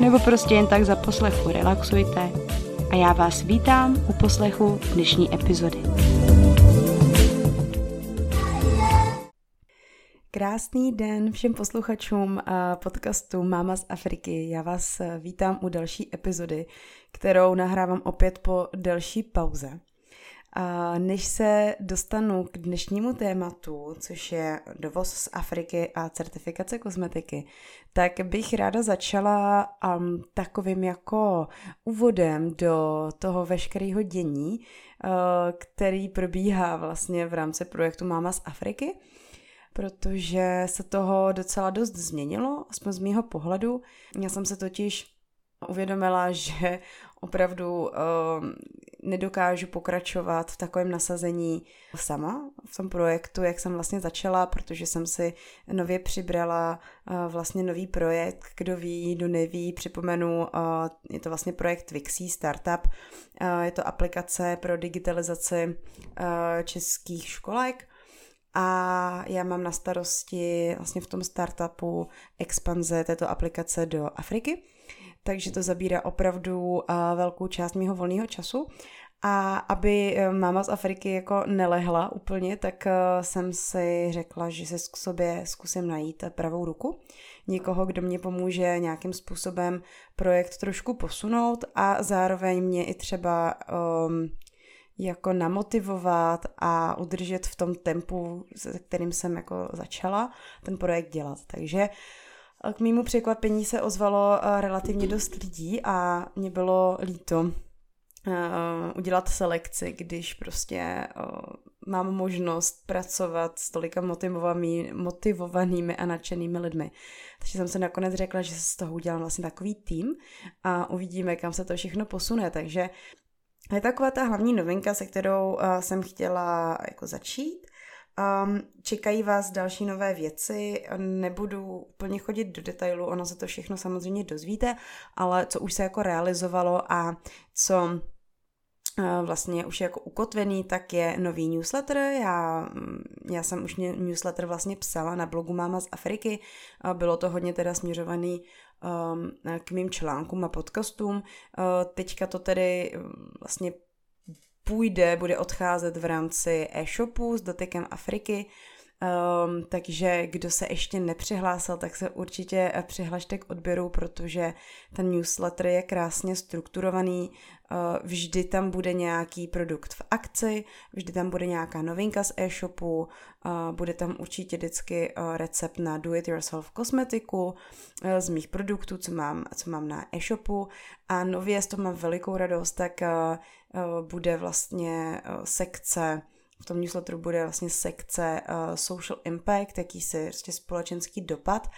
nebo prostě jen tak za poslechu relaxujte a já vás vítám u poslechu dnešní epizody. Krásný den všem posluchačům podcastu Máma z Afriky. Já vás vítám u další epizody, kterou nahrávám opět po delší pauze. A než se dostanu k dnešnímu tématu, což je dovoz z Afriky a certifikace kosmetiky, tak bych ráda začala um, takovým jako úvodem do toho veškerého dění, uh, který probíhá vlastně v rámci projektu Máma z Afriky, protože se toho docela dost změnilo, aspoň z mýho pohledu. Já jsem se totiž uvědomila, že opravdu uh, nedokážu pokračovat v takovém nasazení sama v tom projektu, jak jsem vlastně začala, protože jsem si nově přibrala uh, vlastně nový projekt, kdo ví, kdo neví, připomenu, uh, je to vlastně projekt Vixie Startup, uh, je to aplikace pro digitalizaci uh, českých školek, a já mám na starosti vlastně v tom startupu expanze této aplikace do Afriky takže to zabírá opravdu velkou část mého volného času. A aby e, máma z Afriky jako nelehla úplně, tak e, jsem si řekla, že se k sobě zkusím najít pravou ruku. Někoho, kdo mě pomůže nějakým způsobem projekt trošku posunout a zároveň mě i třeba um, jako namotivovat a udržet v tom tempu, se kterým jsem jako začala ten projekt dělat. Takže uh, k mému překvapení se ozvalo eh, relativně dost lidí a mě bylo líto uh, udělat selekci, když prostě uh, mám možnost pracovat s tolika motivovanými, a nadšenými lidmi. Takže jsem se nakonec řekla, že se z toho udělám vlastně takový tým a uvidíme, kam se to všechno posune. Takže je taková ta hlavní novinka, se kterou jsem chtěla jako začít. Um, čekají vás další nové věci, nebudu úplně chodit do detailu, ono se to všechno samozřejmě dozvíte, ale co už se jako realizovalo a co uh, vlastně už jako ukotvený, tak je nový newsletter. Já, já jsem už newsletter vlastně psala na blogu Máma z Afriky. Bylo to hodně teda směřovaný k mým článkům a podcastům. Uh, teďka to tedy vlastně půjde, bude odcházet v rámci e-shopu s dotykem Afriky, Um, takže kdo se ještě nepřihlásil, tak se určitě eh, přihlašte k odběru, protože ten newsletter je krásně strukturovaný. Uh, vždy tam bude nějaký produkt v akci, vždy tam bude nějaká novinka z e-shopu, uh, bude tam určitě vždycky uh, recept na do-it-yourself kosmetiku z mých produktů, co mám, co mám na e-shopu. A nově z toho mám velikou radost, tak bude vlastně sekce v tom newsletteru bude vlastně sekce uh, social impact, jakýsi prostě společenský dopad,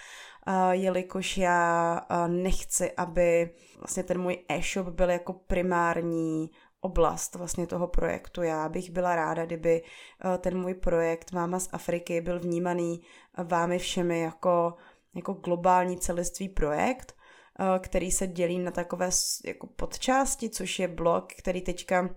uh, jelikož já uh, nechci, aby vlastně ten můj e-shop byl jako primární oblast vlastně toho projektu. Já bych byla ráda, kdyby uh, ten můj projekt Máma z Afriky byl vnímaný vámi všemi jako, jako globální celistvý projekt, uh, který se dělí na takové jako podčásti, což je blog, který teďka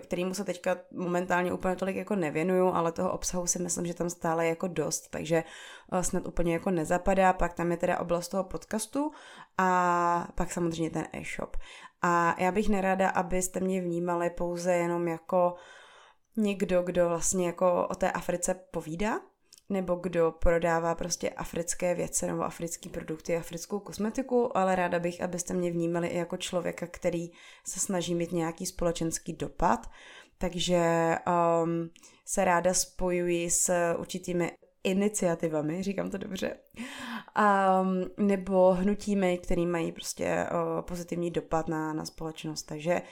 kterýmu se teďka momentálně úplně tolik jako nevěnuju, ale toho obsahu si myslím, že tam stále jako dost, takže eh, snad úplně jako nezapadá. Pak tam je teda oblast toho podcastu a pak samozřejmě ten e-shop. A já bych nerada, abyste mě vnímali pouze jenom jako někdo, kdo vlastně jako o té Africe povídá, nebo kdo prodává prostě africké věci nebo africké produkty, africkou kosmetiku, ale ráda bych, abyste mě vnímali i jako člověka, který se snaží mít nějaký společenský dopad. Takže um, se ráda spojuji s určitými iniciativami, říkám to dobře, um, nebo hnutími, který mají prostě uh, pozitivní dopad na, na společnost. Takže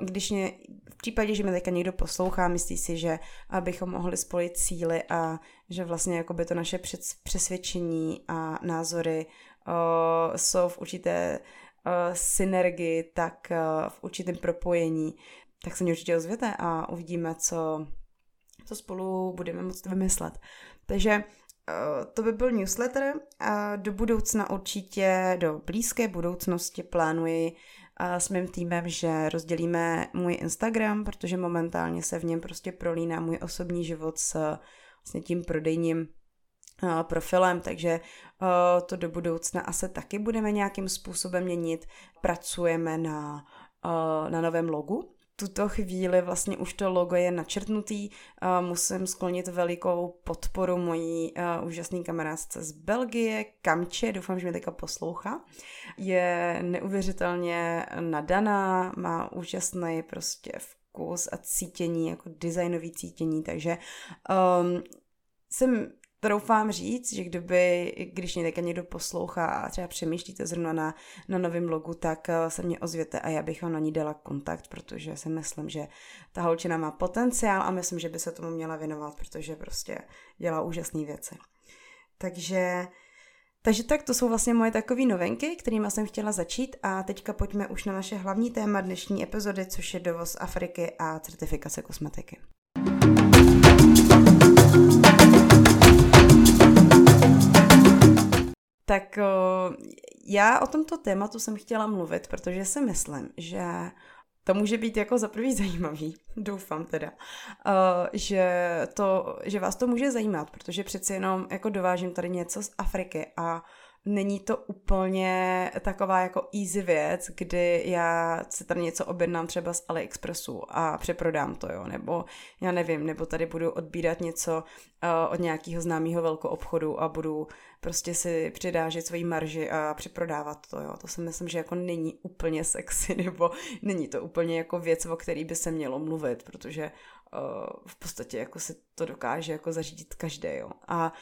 když mě, v případě, že mě teďka někdo poslouchá, myslí si, že abychom mohli spojit síly a že vlastně jako by to naše přesvědčení a názory uh, jsou v určité uh, synergii, tak uh, v určitém propojení, tak se mě určitě ozvěte a uvidíme, co, co spolu budeme moct vymyslet. Takže to by byl newsletter do budoucna určitě, do blízké budoucnosti plánuji s mým týmem, že rozdělíme můj Instagram, protože momentálně se v něm prostě prolíná můj osobní život s vlastně tím prodejním eh, profilem, takže to do budoucna asi taky budeme nějakým způsobem měnit. Pracujeme na, na novém logu, tuto chvíli vlastně už to logo je načrtnutý. Musím sklonit velikou podporu mojí úžasné kamarádce z Belgie, Kamče, doufám, že mě teďka poslouchá. Je neuvěřitelně nadaná, má úžasný prostě vkus a cítění, jako designový cítění, takže um, jsem troufám říct, že kdyby, když mě teďka někdo poslouchá a třeba přemýšlíte zrovna na, na novém logu, tak eh, se mě ozvěte a já bych vám na ní dala kontakt, protože si myslím, že ta holčina má potenciál a myslím, že by se tomu měla věnovat, protože prostě dělá úžasné věci. Takže takže tak, to jsou vlastně moje takové novinky, kterými jsem chtěla začít a teďka pojďme už na naše hlavní téma dnešní epizody, což je dovoz Afriky a certifikace kosmetiky. Tak já o tomto tématu jsem chtěla mluvit, protože si myslím, že to může být jako za prvý zajímavý, doufám teda, že, to, že vás to může zajímat, protože přeci jenom jako dovážím tady něco z Afriky a není to úplně taková jako easy věc, kdy já si tady něco objednám třeba z AliExpressu a přeprodám to, jo, nebo já nevím, nebo tady budu odbírat něco uh, od nějakého známého velkou obchodu a budu prostě si přidážet svoji marži a přeprodávat to, jo. To si myslím, že jako není úplně sexy, nebo není to úplně jako věc, o který by se mělo mluvit, protože uh, v podstatě jako si to dokáže jako zařídit každý, jo. A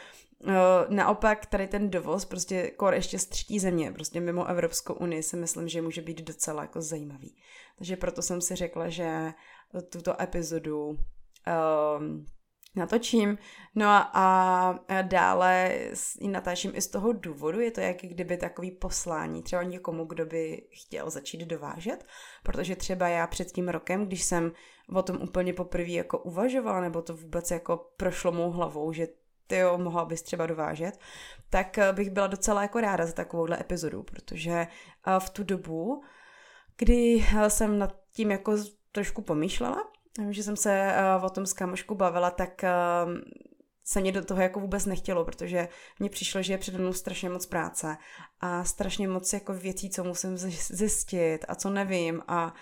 uh, naopak tady ten dovoz, prostě kor ještě z třetí země, prostě mimo Evropskou unii si myslím, že může být docela jako zajímavý. Takže proto jsem si řekla, že tuto epizodu um, natočím. No a, a dále ji natáčím i z toho důvodu, je to jak kdyby takový poslání třeba někomu, kdo by chtěl začít dovážet, protože třeba já před tím rokem, když jsem o tom úplně poprvé jako uvažovala, nebo to vůbec jako prošlo mou hlavou, že ty jo, mohla bys třeba dovážet, tak bych byla docela jako ráda za takovouhle epizodu, protože v tu dobu, kdy jsem nad tím jako trošku pomýšlela, Vím, že jsem se uh, o tom s kamošku bavila, tak uh, se mě do toho jako vůbec nechtělo, protože mně přišlo, že je přede mnou strašně moc práce a strašně moc jako věcí, co musím zjistit a co nevím a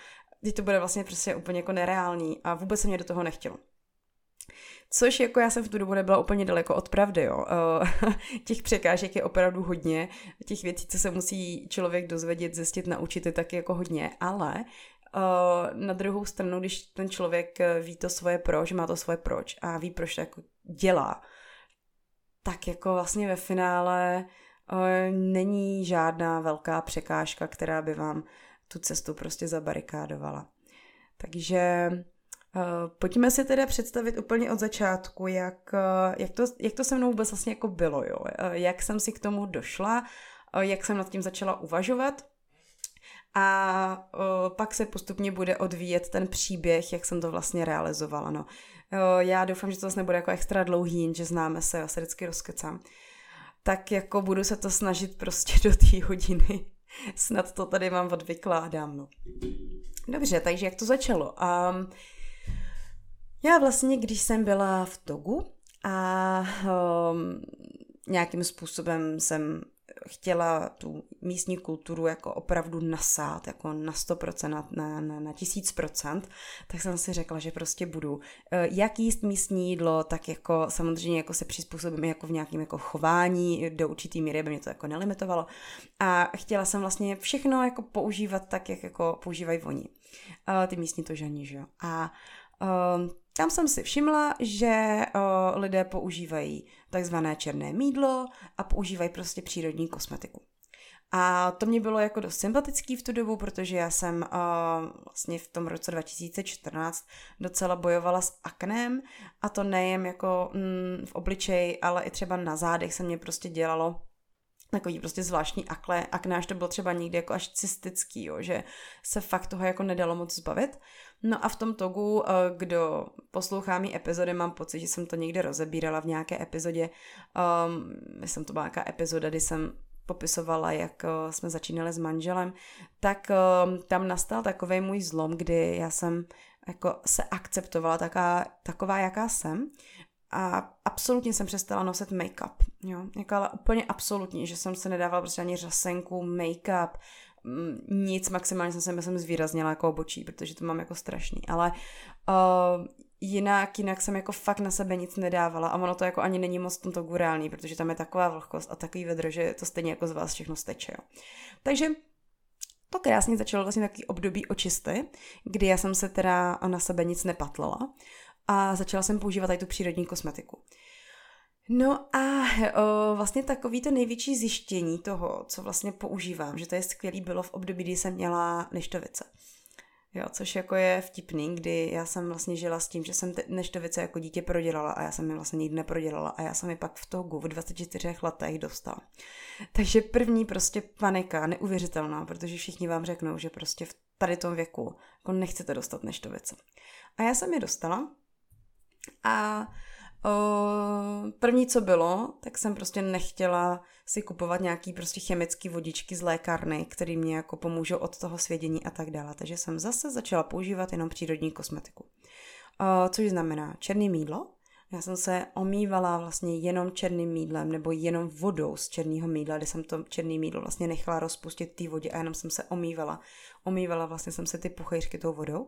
teď to bude vlastně prostě úplně jako nereální a vůbec se mě do toho nechtělo. Což jako já jsem v tu dobu nebyla úplně daleko od pravdy, jo. Eh, těch překážek je opravdu hodně, těch věcí, co se musí člověk dozvědět, zjistit, naučit je taky jako hodně, ale na druhou stranu, když ten člověk eh, ví to svoje proč, má to svoje proč a ví, proč to jako dělá, tak jako vlastně ve finále uh, není žádná velká překážka, která by vám tu cestu prostě zabarikádovala. Takže pojďme si teda představit úplně od začátku, jak, jak, to, jak to se mnou vůbec vlastně jako bylo, jo? Jak jsem si k tomu došla, jak jsem nad tím začala uvažovat a o, pak se postupně bude odvíjet ten příběh, jak jsem to vlastně realizovala. No. O, já doufám, že to zase nebude jako extra dlouhý, že známe se, já se vždycky rozkecám. Tak jako budu se to snažit prostě do té hodiny. Snad to tady vám odvykládám. No. Dobře, takže jak to začalo? Um, já vlastně, když jsem byla v Togu a um, nějakým způsobem jsem chtěla tu místní kulturu jako opravdu nasát, jako na 100%, na, na, na, na 1000%, tak jsem si řekla, že prostě budu. Eh, jak jíst místní jídlo, tak jako samozřejmě jako se přizpůsobím jako v nějakém jako chování, do určitý míry by mě to jako nelimitovalo. A chtěla jsem vlastně všechno jako používat tak, jak jako používají oni. Uh, ty místní to žení, že jo. A uh, tam jsem si všimla, že lidé používají takzvané černé mídlo a používají prostě přírodní kosmetiku. A to mě bylo jako dost sympatický v tu dobu, protože já jsem uh, vlastně v tom roce 2014 docela bojovala s aknem a to nejen jako mm, v obličeji, ale i třeba na zádech se mě prostě dělalo takový prostě zvláštní akle, akné, až to bylo třeba někdy jako až cystický, jo, že se fakt toho jako nedalo moc zbavit. No a v tom togu, eh, kdo poslouchá mý epizody, mám pocit, že jsem to někde rozebírala v nějaké epizodě, um, myslím, to byla nějaká epizoda, kdy jsem popisovala, jak uh, jsme začínali s manželem, tak uh, tam nastal takový můj zlom, kdy já jsem jako se akceptovala taká, taková, jaká jsem a absolutně jsem přestala nosit make-up, jo, jako ale úplně absolutně, že jsem se nedávala prostě ani řasenku, make-up, mm, nic, maximálně jsem se myslím zvýraznila jako obočí, protože to mám jako strašný, ale uh, jinak, jinak jsem jako fakt na sebe nic nedávala a ono to jako ani není moc tomto gurální, protože tam je taková vlhkost a takový vedro, že to stejně jako z vás všechno steče, jo. Takže to krásně začalo vlastně takový období očisty, kdy já jsem se teda na sebe nic nepatlala a začala jsem používat tady tu přírodní kosmetiku. No a o, vlastně takový to největší zjištění toho, co vlastně používám, že to je skvělý, bylo v období, kdy jsem měla neštovice. Jo, což jako je vtipný, kdy já jsem vlastně žila s tím, že jsem neštovice jako dítě prodělala a já jsem je vlastně nikdy neprodělala a já jsem je pak v Togu v 24 letech dostala. Takže první prostě panika, neuvěřitelná, protože všichni vám řeknou, že prostě v tady tom věku jako nechcete dostat neštovice. A já jsem je dostala a o, první, co bylo, tak jsem prostě nechtěla si kupovat nějaký prostě chemický vodičky z lékárny, který mě jako pomůžou od toho svědění a tak dále. Takže jsem zase začala používat jenom přírodní kosmetiku. O, což znamená černý mídlo, já jsem se omývala vlastně jenom černým mídlem nebo jenom vodou z černého mídla, kde jsem to černý mídlo vlastně nechala rozpustit té vodě a jenom jsem se omývala. Omývala vlastně jsem se ty puchejřky tou vodou.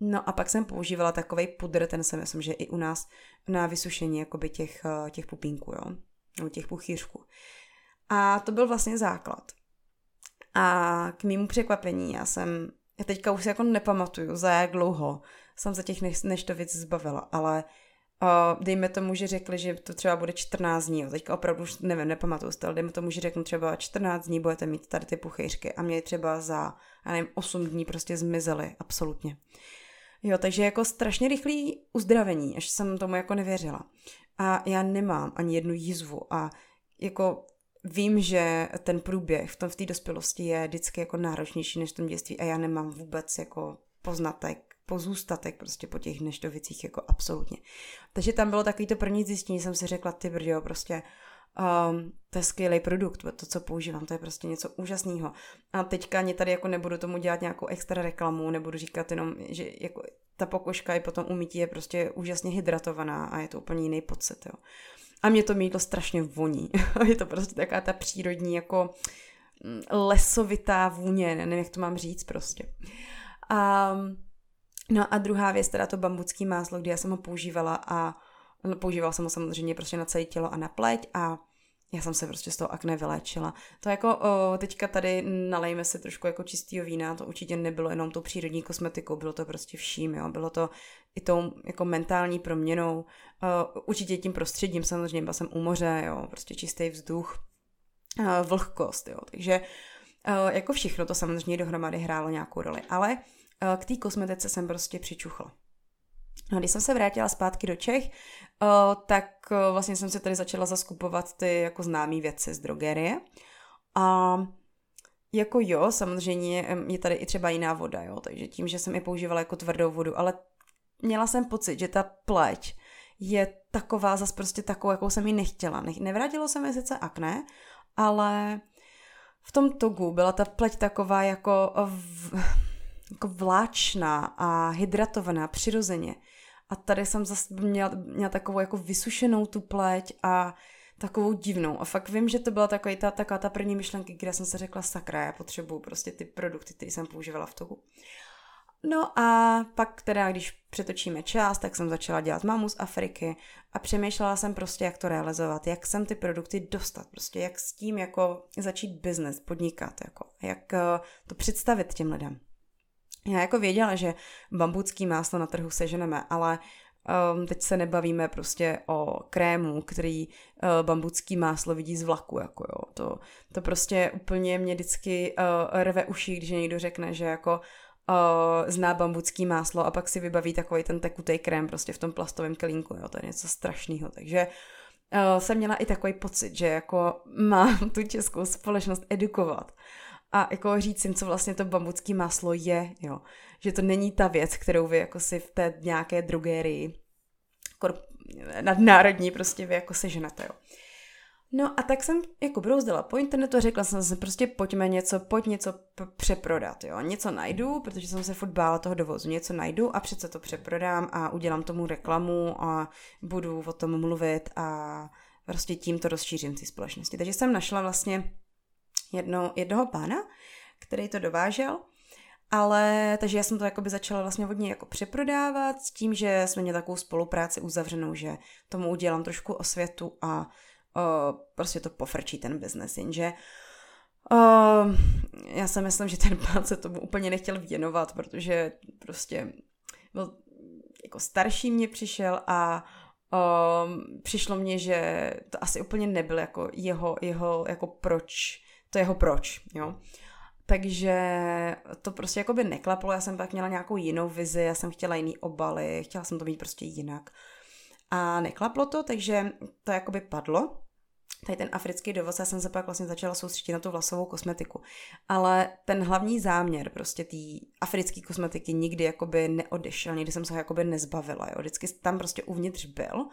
No a pak jsem používala takový pudr, ten jsem myslím, že i u nás na vysušení jakoby těch, eh, těch pupínků, jo, nebo těch puchýřků. A to byl vlastně základ. A k mému překvapení já jsem, já teďka už si jako nepamatuju, za jak dlouho jsem se těch neštovic zbavila, ale uh, dejme tomu, že řekli, že to třeba bude 14 dní, jo. teďka opravdu už nevím, nepamatuju ale dejme tomu, že řeknu třeba 14 dní budete mít tady ty puchejřky a mě třeba za, já nevím, 8 dní prostě zmizely, absolutně. Jo, takže jako strašně rychlý uzdravení, až jsem tomu jako nevěřila. A já nemám ani jednu jízvu a jako vím, že ten průběh v tom v té dospělosti je vždycky jako náročnější než v tom dětství a já nemám vůbec jako poznatek, pozůstatek prostě po těch neštovicích jako absolutně. Takže tam bylo takový to první zjištění, jsem si řekla, ty brďo, prostě um, to je skvělý produkt, to, co používám, to je prostě něco úžasného. A teďka ani tady jako nebudu tomu dělat nějakou extra reklamu, nebudu říkat jenom, že jako ta pokožka i potom umytí je prostě úžasně hydratovaná a je to úplně jiný pocit, jo. A mě to mýdlo strašně voní. je to prostě taková ta přírodní jako mm, lesovitá vůně, nevím, jak to mám říct prostě. A, no a druhá věc, teda to bambucký máslo, kdy já jsem ho používala a No, používal jsem ho samozřejmě prostě na celé tělo a na pleť a já jsem se prostě z toho akné vyléčila. To jako o, teďka tady nalejme se trošku jako čistého vína, to určitě nebylo jenom tou přírodní kosmetikou, bylo to prostě vším, jo. Bylo to i tou jako mentální proměnou, o, určitě tím prostředím, samozřejmě byla jsem u moře, jo, prostě čistý vzduch, o, vlhkost, jo. Takže o, jako všechno to samozřejmě dohromady hrálo nějakou roli, ale o, k té kosmetice jsem prostě přičuchla. No, když jsem se vrátila zpátky do Čech, uh, tak uh, vlastně jsem se tady začala zaskupovat ty jako známé věci z drogerie. A jako jo, samozřejmě je tady i třeba jiná voda, jo, takže tím, že jsem i používala jako tvrdou vodu, ale měla jsem pocit, že ta pleť je taková, zas prostě takovou, jakou jsem ji nechtěla. Ne- nevrátilo se mi sice akné, ale v tom togu byla ta pleť taková jako, v, jako vláčná a hydratovaná přirozeně. A tady jsem zase měla, měla takovou jako vysušenou tu pleť a takovou divnou. A fakt vím, že to byla taková ta, taková ta první myšlenka, kde jsem se řekla, sakra, já potřebuju prostě ty produkty, které jsem používala v tohu. No a pak teda, když přetočíme čas, tak jsem začala dělat mámu z Afriky a přemýšlela jsem prostě, jak to realizovat, jak sem ty produkty dostat, prostě jak s tím jako začít biznes, podnikat, jako, jak eh, to představit těm lidem. Já jako věděla, že bambucký máslo na trhu seženeme, ale um, teď se nebavíme prostě o krému, který uh, bambucký máslo vidí z vlaku, jako jo. To, to prostě úplně mě vždycky uh, rve uši, když někdo řekne, že jako uh, zná bambucký máslo a pak si vybaví takový ten tekutý krém prostě v tom plastovém kelínku, jo, to je něco strašného, takže uh, jsem měla i takový pocit, že jako mám tu českou společnost edukovat a jako říct jim, co vlastně to bambucký máslo je, jo, že to není ta věc, kterou vy jako si v té nějaké drogérii nadnárodní prostě vy jako seženete, jo. No a tak jsem jako brouzdala po internetu a řekla jsem si prostě pojďme něco, pojď něco p- přeprodat, jo. Něco najdu, protože jsem se furt bála toho dovozu, něco najdu a přece to přeprodám a udělám tomu reklamu a budu o tom mluvit a prostě tím to rozšířím ty společnosti. Takže jsem našla vlastně jedno, jednoho pána, který to dovážel. Ale, takže já jsem to jakoby začala vlastně hodně jako přeprodávat s tím, že jsme měli takovou spolupráci uzavřenou, že tomu udělám trošku osvětu a uh, prostě to pofrčí ten biznes, jenže uh, já si myslím, že ten pán se tomu úplně nechtěl věnovat, protože prostě byl jako starší mě přišel a um, přišlo mně, že to asi úplně nebyl jako jeho, jeho jako proč, to jeho proč, jo. Takže to prostě jako by neklaplo, já jsem pak měla nějakou jinou vizi, já jsem chtěla jiný obaly, chtěla jsem to mít prostě jinak. A neklaplo to, takže to jakoby padlo tady ten africký dovoz, já jsem se pak vlastně začala soustředit na tu vlasovou kosmetiku. Ale ten hlavní záměr prostě té africké kosmetiky nikdy jakoby neodešel, nikdy jsem se ho jakoby nezbavila, jo. Vždycky tam prostě uvnitř byl.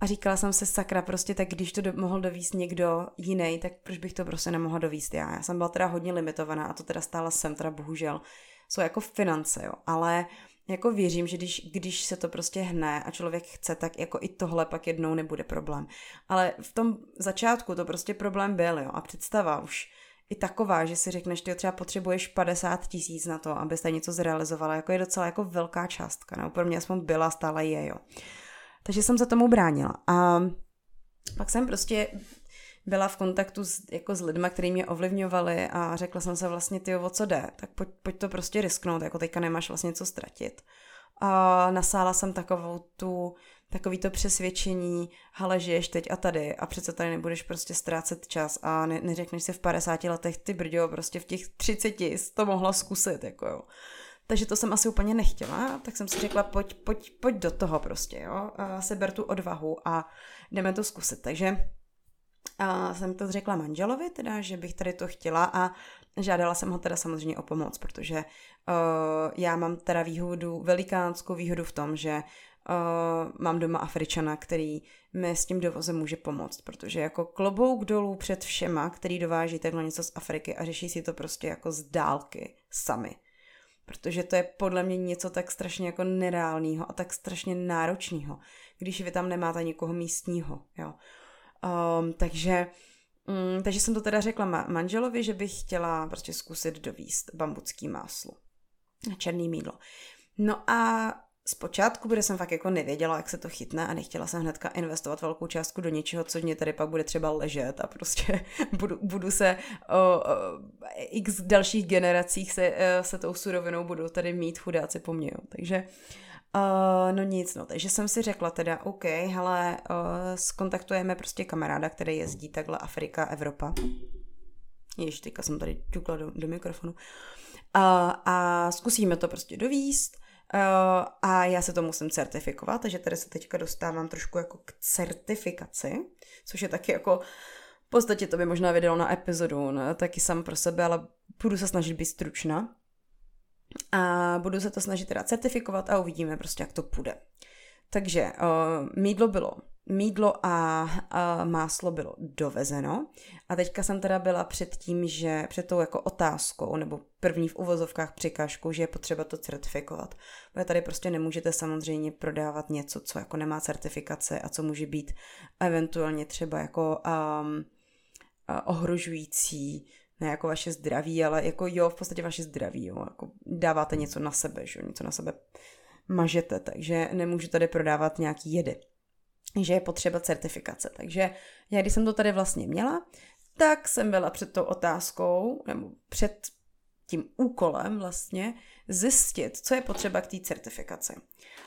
A říkala jsem se, sakra, prostě tak když to do, mohl dovíst někdo jiný, tak proč bych to prostě nemohla dovíst já. Já jsem byla teda hodně limitovaná a to teda stála jsem teda bohužel. Jsou jako finance, jo. Ale jako věřím, že když, když se to prostě hne a člověk chce, tak jako i tohle pak jednou nebude problém. Ale v tom začátku to prostě problém byl, jo. A představa už i taková, že si řekneš, ty třeba potřebuješ 50 tisíc na to, abyste něco zrealizovala, jako je docela jako velká částka, nebo pro mě aspoň byla, stále je, jo. Takže jsem se tomu bránila. A pak jsem prostě byla v kontaktu s, jako s lidmi, kteří mě ovlivňovali a řekla jsem se vlastně, ty o co jde, tak pojď, pojď to prostě risknout, jako teďka nemáš vlastně co ztratit. A nasála jsem takovou tu, takový to přesvědčení, ale žiješ teď a tady a přece tady nebudeš prostě ztrácet čas a ne, neřekneš si v 50 letech, ty brďo, prostě v těch 30 jsi to mohla zkusit, jako jo. Takže to jsem asi úplně nechtěla, tak jsem si řekla, pojď, pojď, pojď do toho prostě, jo, a seber tu odvahu a jdeme to zkusit. Takže a jsem to řekla manželovi, teda, že bych tady to chtěla a žádala jsem ho teda samozřejmě o pomoc, protože uh, já mám teda výhodu, velikánskou výhodu v tom, že uh, mám doma Afričana, který mi s tím dovozem může pomoct, protože jako klobouk dolů před všema, který dováží takhle něco z Afriky a řeší si to prostě jako z dálky sami. Protože to je podle mě něco tak strašně jako nereálního a tak strašně náročného, když vy tam nemáte nikoho místního, jo. Um, takže, um, takže jsem to teda řekla ma- manželovi, že bych chtěla prostě zkusit dovíst bambucký máslo. Černý mídlo. No a zpočátku, protože jsem fakt jako nevěděla, jak se to chytne a nechtěla jsem hnedka investovat velkou částku do něčeho, co mě tady pak bude třeba ležet a prostě budu, budu se o, o x dalších generacích se, e, se tou surovinou budu tady mít chudáci po mně. Jo. Takže Uh, no nic, no, takže jsem si řekla teda, OK, hele, uh, skontaktujeme prostě kamaráda, který jezdí takhle Afrika, Evropa. Ještě teďka jsem tady ťukla do, do mikrofonu. Uh, a zkusíme to prostě dovíst. Uh, a já se to musím certifikovat, takže tady se teďka dostávám trošku jako k certifikaci, což je taky jako v podstatě to by možná vydalo na epizodu, ne? taky sam pro sebe, ale budu se snažit být stručná a budu se to snažit teda certifikovat a uvidíme prostě, jak to půjde. Takže uh, mídlo bylo mídlo a, a máslo bylo dovezeno. A teďka jsem teda byla před tím, že před tou jako otázkou nebo první v uvozovkách překážkou, že je potřeba to certifikovat. Protože tady prostě nemůžete samozřejmě prodávat něco, co jako nemá certifikace a co může být eventuálně třeba jako um, ohrožující ne jako vaše zdraví, ale jako jo, v podstatě vaše zdraví, jo, jako dáváte něco na sebe, že něco na sebe mažete, takže nemůžu tady prodávat nějaký jedy že je potřeba certifikace. Takže já, když jsem to tady vlastně měla, tak jsem byla před tou otázkou, nebo před tím úkolem vlastně zjistit, co je potřeba k té certifikaci.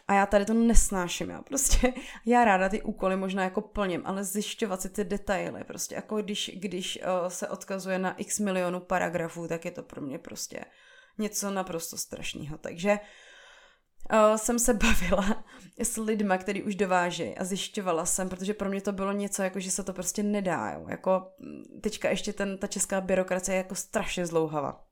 A já tady to nesnáším, já prostě, já ráda ty úkoly možná jako plním, ale zjišťovat si ty detaily, prostě jako když, když uh, se odkazuje na x milionů paragrafů, tak je to pro mě prostě něco naprosto strašného. Takže uh, jsem se bavila s lidma, který už dovážejí a zjišťovala jsem, protože pro mě to bylo něco, jako že se to prostě nedá, jo. Jako teďka ještě ten, ta česká byrokracie je jako strašně zlouhava.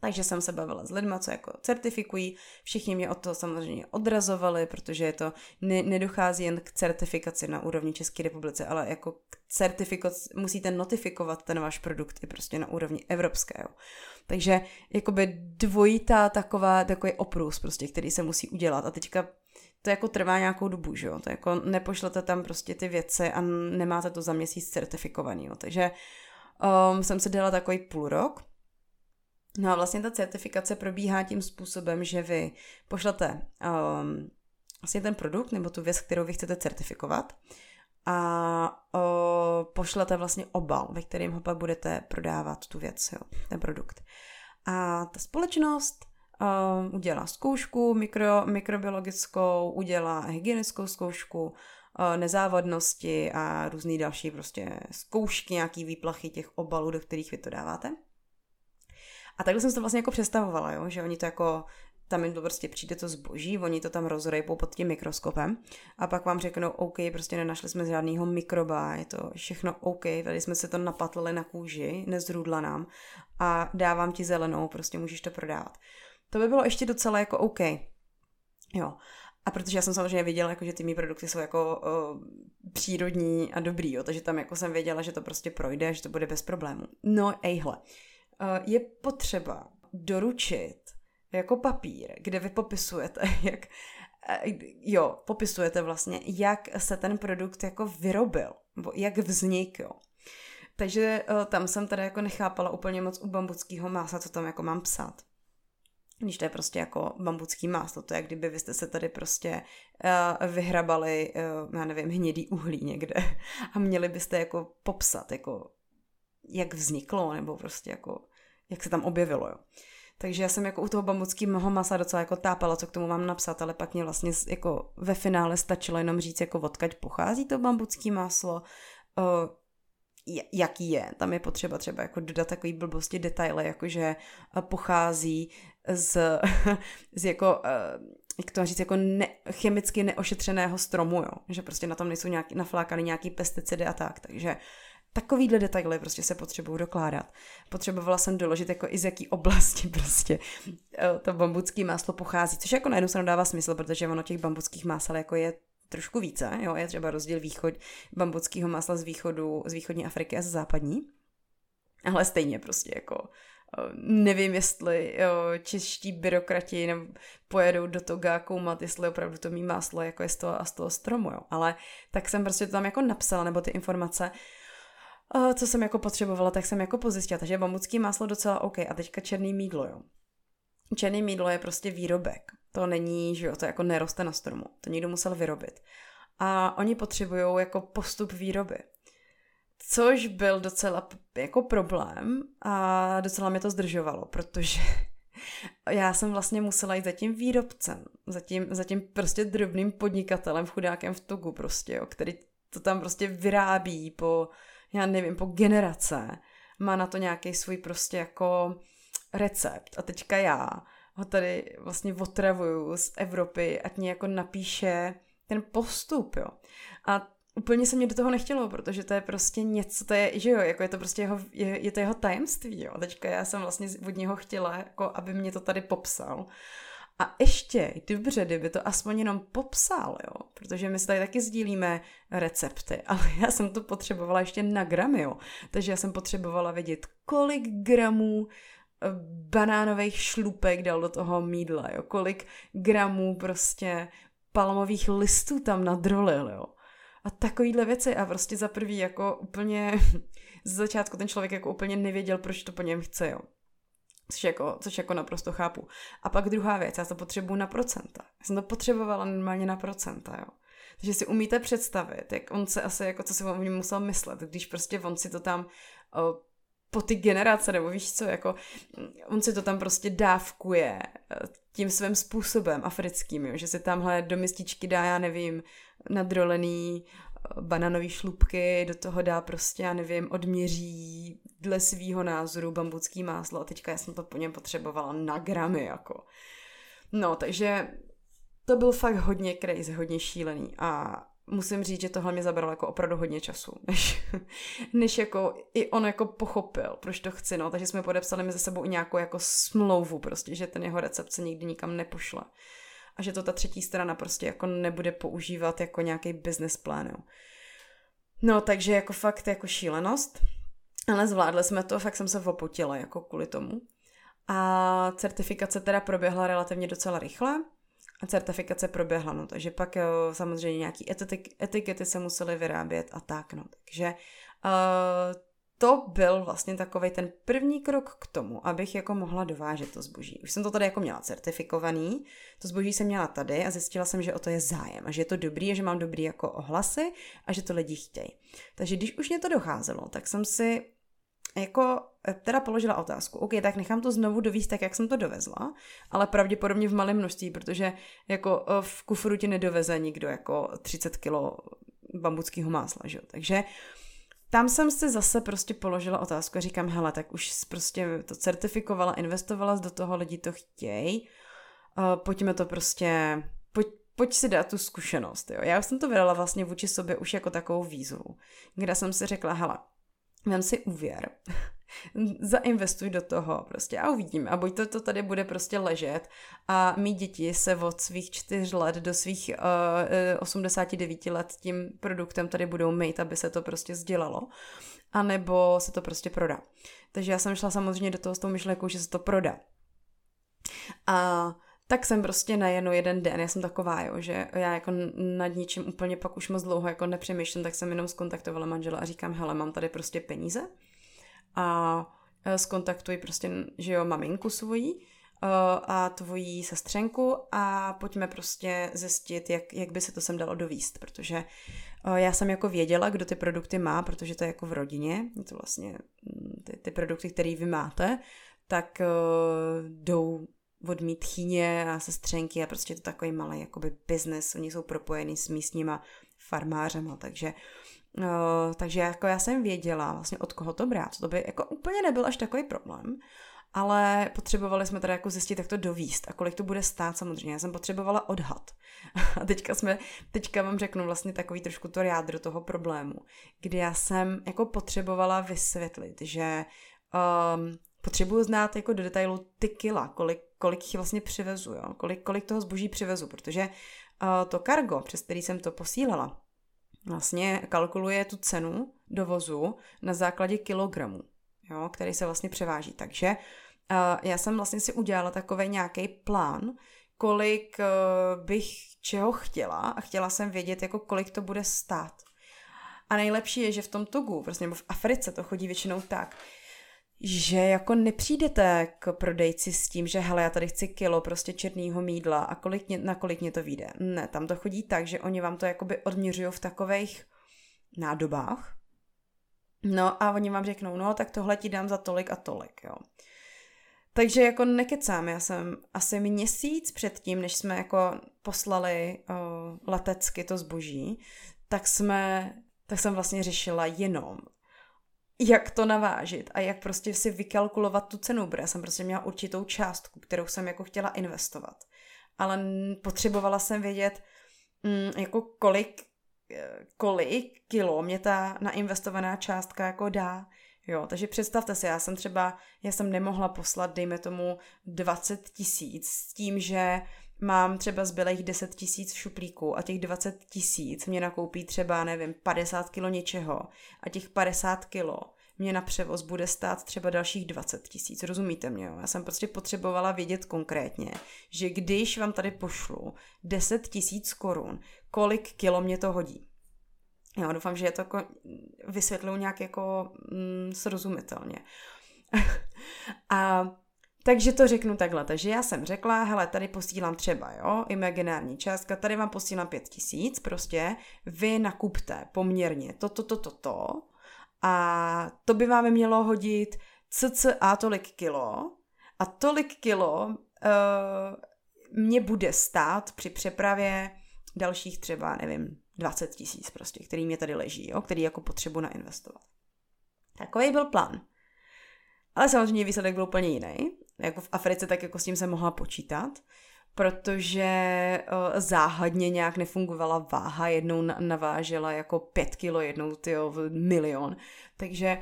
Takže jsem se bavila s lidmi, co jako certifikují. Všichni mě od toho samozřejmě odrazovali, protože je to, ne, nedochází jen k certifikaci na úrovni České republice, ale jako k certifikaci, musíte notifikovat ten váš produkt i prostě na úrovni evropského. Takže jakoby dvojitá taková, takový oprus prostě, který se musí udělat. A teďka to jako trvá nějakou dobu, že jo? To jako nepošlete tam prostě ty věci a nemáte to za měsíc certifikovaný, jo? Takže um, jsem se dělala takový půl rok, No a vlastně ta certifikace probíhá tím způsobem, že vy pošlete um, vlastně ten produkt nebo tu věc, kterou vy chcete certifikovat a uh, pošlete vlastně obal, ve kterém ho pak budete prodávat tu věc, jo, ten produkt. A ta společnost uh, udělá zkoušku mikro, mikrobiologickou, udělá hygienickou zkoušku, uh, nezávadnosti a různé další prostě zkoušky, nějaký výplachy těch obalů, do kterých vy to dáváte. A takhle jsem to vlastně jako představovala, jo? že oni to jako tam jim to prostě přijde to zboží, oni to tam rozrejpou pod tím mikroskopem a pak vám řeknou, OK, prostě nenašli jsme žádného mikroba, je to všechno OK, tady jsme se to napatlili na kůži, nezrůdla nám a dávám ti zelenou, prostě můžeš to prodávat. To by bylo ještě docela jako OK. Jo. A protože já jsem samozřejmě věděla, jako, že ty mý produkty jsou jako uh, přírodní a dobrý, jo, takže tam jako jsem věděla, že to prostě projde, že to bude bez problémů. No ejhle, je potřeba doručit jako papír, kde vy popisujete, jak jo, popisujete vlastně, jak se ten produkt jako vyrobil, nebo jak vznikl. Takže uh, tam jsem teda jako nechápala úplně moc u bambuckého másla, co tam jako mám psát. Když to je prostě jako bambucký máslo, to je kdyby vy jste se tady prostě uh, vyhrabali, uh, já nevím, hnědý uhlí někde a měli byste jako popsat, jako jak vzniklo, nebo prostě jako jak se tam objevilo, jo. Takže já jsem jako u toho bambuckého masa docela jako tápala, co k tomu mám napsat, ale pak mě vlastně jako ve finále stačilo jenom říct, jako odkaď pochází to bambucké máslo, uh, jaký je. Tam je potřeba třeba jako dodat takový blbosti detaily, jakože pochází z, z jako, jak to říct, jako ne, chemicky neošetřeného stromu, jo. Že prostě na tom nejsou nějaký, naflákaný nějaký pesticidy a tak, takže Takovýhle detaily prostě se potřebují dokládat. Potřebovala jsem doložit jako i z jaký oblasti prostě eh, to bambucký máslo pochází, což jako najednou se dává smysl, protože ono těch bambuckých másel jako je trošku více, jo, je třeba rozdíl východ bambuckého másla z východu, z východní Afriky a z západní, ale stejně prostě jako eh, nevím, jestli jo, čeští byrokrati nebo pojedou do Toga koumat, jestli opravdu to mý máslo jako je z toho a z toho stromu, jo. Ale tak jsem prostě to tam jako napsala, nebo ty informace co jsem jako potřebovala, tak jsem jako pozjistila. Takže bambucký máslo docela OK. A teďka černý mídlo, jo. Černý mídlo je prostě výrobek. To není, že jo, to jako neroste na stromu. To někdo musel vyrobit. A oni potřebují jako postup výroby. Což byl docela jako problém a docela mě to zdržovalo, protože já jsem vlastně musela jít za tím výrobcem, za tím, za tím prostě drobným podnikatelem, chudákem v Togu prostě, jo, který to tam prostě vyrábí po já nevím, po generace má na to nějaký svůj prostě jako recept. A teďka já ho tady vlastně otravuju z Evropy, ať mě jako napíše ten postup, jo. A úplně se mě do toho nechtělo, protože to je prostě něco, to je, že jo, jako je to prostě jeho, je, je to jeho tajemství, jo. Teďka já jsem vlastně od něho chtěla, jako aby mě to tady popsal. A ještě dobře, kdyby to aspoň jenom popsal, jo, protože my si tady taky sdílíme recepty, ale já jsem to potřebovala ještě na gramy, jo, takže já jsem potřebovala vědět, kolik gramů eh, banánových šlupek dal do toho mídla, jo, kolik gramů prostě palmových listů tam nadrolil, jo. A takovýhle věci a prostě za prvý jako úplně z začátku ten člověk jako úplně nevěděl, proč to po něm chce, jo. Což jako, což jako naprosto chápu. A pak druhá věc, já to potřebuji na procenta. Já jsem to potřebovala normálně na procenta, jo. Takže si umíte představit, jak on se asi, jako co si o něm musel myslet, když prostě on si to tam o, po ty generace, nebo víš co, jako on si to tam prostě dávkuje e, tím svým způsobem africkým, jo, že si tamhle do mističky dá, já nevím, nadrolený bananové šlupky, do toho dá prostě, já nevím, odměří dle svýho názoru bambucký máslo a teďka já jsem to po něm potřebovala na gramy, jako. No, takže to byl fakt hodně crazy, hodně šílený a musím říct, že tohle mě zabralo jako opravdu hodně času, než, než jako i on jako pochopil, proč to chci, no, takže jsme podepsali mezi sebou nějakou jako smlouvu prostě, že ten jeho recept se nikdy nikam nepošle a že to ta třetí strana prostě jako nebude používat jako nějaký business plán, jo. No, takže jako fakt jako šílenost, ale zvládli jsme to, fakt jsem se opotila jako kvůli tomu. A certifikace teda proběhla relativně docela rychle a certifikace proběhla, no, takže pak jo, samozřejmě nějaký etikety se musely vyrábět a tak, no, takže uh, to byl vlastně takový ten první krok k tomu, abych jako mohla dovážet to zboží. Už jsem to tady jako měla certifikovaný, to zboží jsem měla tady a zjistila jsem, že o to je zájem a že je to dobrý a že mám dobrý jako ohlasy a že to lidi chtějí. Takže když už mě to docházelo, tak jsem si jako eh, teda položila otázku, OK, tak nechám to znovu dovíst tak, jak jsem to dovezla, ale pravděpodobně v malém množství, protože jako eh, v kufru ti nedoveze nikdo jako 30 kilo bambuckého másla, že? Takže tam jsem si zase prostě položila otázku a říkám, hele, tak už prostě to certifikovala, investovala do toho, lidi to chtějí, uh, pojďme to prostě, pojď, pojď si dát tu zkušenost, jo. Já jsem to vydala vlastně vůči sobě už jako takovou výzvu, kde jsem si řekla, hele, vem si úvěr, zainvestuj do toho prostě a uvidíme. A buď to, to tady bude prostě ležet a mý děti se od svých čtyř let do svých uh, 89 let tím produktem tady budou mít, aby se to prostě sdělalo. A nebo se to prostě prodá. Takže já jsem šla samozřejmě do toho s tou myšlenkou, že se to prodá. A tak jsem prostě najednou jeden den, já jsem taková, jo, že já jako nad ničím úplně pak už moc dlouho jako nepřemýšlím, tak jsem jenom skontaktovala manžela a říkám, hele, mám tady prostě peníze a e, skontaktuj prostě, že jo, maminku svojí e, a tvojí sestřenku a pojďme prostě zjistit, jak, jak by se to sem dalo dovíst, protože e, já jsem jako věděla, kdo ty produkty má, protože to je jako v rodině, to vlastně mm, ty, ty produkty, které vy máte, tak jdou od mý tchýně a sestřenky a prostě to takový malý jakoby business, oni jsou propojení s místníma farmářema, takže uh, takže jako já jsem věděla vlastně od koho to brát, to by jako úplně nebyl až takový problém, ale potřebovali jsme teda jako zjistit, jak to dovíst a kolik to bude stát samozřejmě. Já jsem potřebovala odhad. A teďka jsme, teďka vám řeknu vlastně takový trošku to jádro toho problému, kdy já jsem jako potřebovala vysvětlit, že um, potřebuju znát jako do detailu ty kila, kolik, kolik jich vlastně přivezu, jo? Kolik, kolik toho zboží přivezu, protože uh, to kargo, přes který jsem to posílala, vlastně kalkuluje tu cenu dovozu na základě kilogramů, jo, který se vlastně převáží. Takže uh, já jsem vlastně si udělala takový nějaký plán, kolik uh, bych čeho chtěla a chtěla jsem vědět, jako kolik to bude stát. A nejlepší je, že v tom Togu, prostě nebo v Africe to chodí většinou tak, že jako nepřijdete k prodejci s tím, že hele, já tady chci kilo prostě černýho mídla a kolik mě, na kolik mě to vyjde. Ne, tam to chodí tak, že oni vám to jakoby odměřují v takových nádobách. No a oni vám řeknou, no tak tohle ti dám za tolik a tolik, jo. Takže jako nekecám, já jsem asi měsíc předtím, než jsme jako poslali uh, letecky to zboží, tak jsme, tak jsem vlastně řešila jenom jak to navážit a jak prostě si vykalkulovat tu cenu, protože já jsem prostě měla určitou částku, kterou jsem jako chtěla investovat. Ale potřebovala jsem vědět, mm, jako kolik, eh, kolik kilo mě ta nainvestovaná částka jako dá. Jo, takže představte si, já jsem třeba, já jsem nemohla poslat, dejme tomu, 20 tisíc s tím, že mám třeba zbylých 10 tisíc v šuplíku a těch 20 tisíc mě nakoupí třeba, nevím, 50 kilo něčeho a těch 50 kilo mě na převoz bude stát třeba dalších 20 tisíc. Rozumíte mě? Jo? Já jsem prostě potřebovala vědět konkrétně, že když vám tady pošlu 10 tisíc korun, kolik kilo mě to hodí. Jo, doufám, že je to jako vysvětluju nějak jako mm, srozumitelně. a takže to řeknu takhle, takže já jsem řekla, hele, tady posílám třeba, jo, imaginární částka, tady vám posílám pět tisíc, prostě vy nakupte poměrně to, to, to, to, to a to by vám mělo hodit cca tolik kilo a tolik kilo uh, mě bude stát při přepravě dalších třeba, nevím, 20 tisíc prostě, který mě tady leží, jo, který jako potřebu nainvestovat. Takový byl plán. Ale samozřejmě výsledek byl úplně jiný. Jako v Africe, tak jako s tím jsem mohla počítat, protože uh, záhadně nějak nefungovala váha, jednou navážela jako pět kilo, jednou tyjo, milion. Takže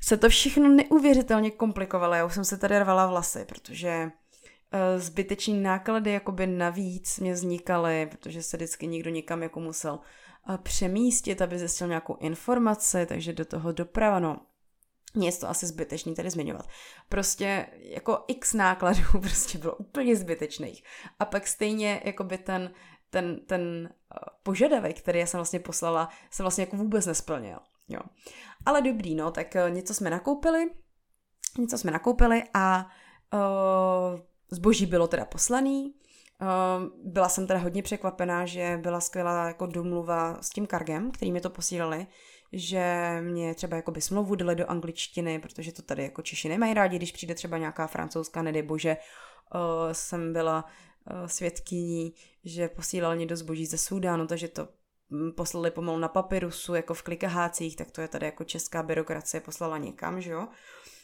se to všechno neuvěřitelně komplikovalo. Já už jsem se tady rvala vlasy, protože uh, zbyteční náklady jakoby navíc mě vznikaly, protože se vždycky někdo někam jako musel uh, přemístit, aby zjistil nějakou informaci, takže do toho doprava, no nic to asi zbytečný tady zmiňovat. Prostě jako x nákladů prostě bylo úplně zbytečných. A pak stejně jako by ten, ten, ten eh, požadavek, který já jsem vlastně poslala, se vlastně jako vůbec nesplnil. Jo. Ale dobrý, no, tak eh, něco jsme nakoupili, něco jsme nakoupili a uh, zboží bylo teda poslaný. Uh, byla jsem teda hodně překvapená, že byla skvělá jako domluva s tím kargem, který mi to posílali, že mě třeba jakoby smlouvu dali do angličtiny, protože to tady jako Češi nemají rádi, když přijde třeba nějaká francouzská, nedej bože, uh, jsem byla uh, svědkyní, že posílal někdo zboží ze Súdánu, takže to hm, poslali pomalu na papyrusu, jako v klikahácích, tak to je tady jako česká byrokracie poslala někam, že jo.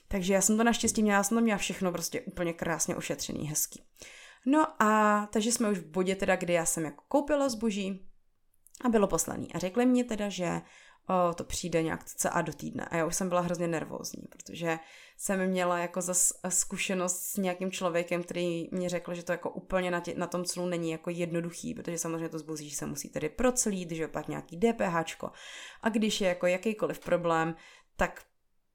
Takže já jsem to naštěstí měla, já jsem to měla všechno prostě úplně krásně ošetřený, hezký. No a takže jsme už v bodě teda, kdy já jsem jako koupila zboží a bylo poslaný. A řekli mi teda, že o, to přijde nějak a do týdne. A já už jsem byla hrozně nervózní, protože jsem měla jako zas zkušenost s nějakým člověkem, který mě řekl, že to jako úplně na, tě, na tom celu není jako jednoduchý, protože samozřejmě to zboží se musí tedy proclít, že pak nějaký DPHčko. A když je jako jakýkoliv problém, tak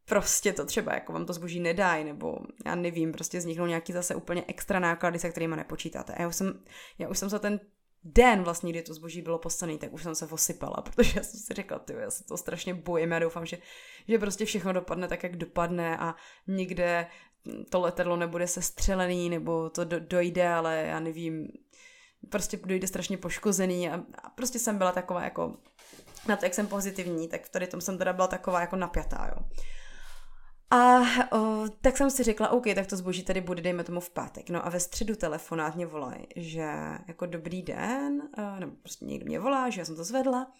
prostě to třeba jako vám to zboží nedají, nebo já nevím, prostě vzniknou nějaký zase úplně extra náklady, se kterými nepočítáte. A já už jsem, já už jsem se ten den vlastně, kdy to zboží bylo poslané, tak už jsem se osypala, protože já jsem si řekla, ty, já se to strašně bojím, já doufám, že, že prostě všechno dopadne tak, jak dopadne a nikde to letadlo nebude sestřelený, nebo to do, dojde, ale já nevím, prostě dojde strašně poškozený a, a prostě jsem byla taková jako, na to, jak jsem pozitivní, tak v tady tom jsem teda byla taková jako napjatá, jo. A o, tak jsem si řekla, OK, tak to zboží tady bude, dejme tomu v pátek. No a ve středu telefonát mě volají, že jako dobrý den, nebo prostě někdo mě volá, že já jsem to zvedla.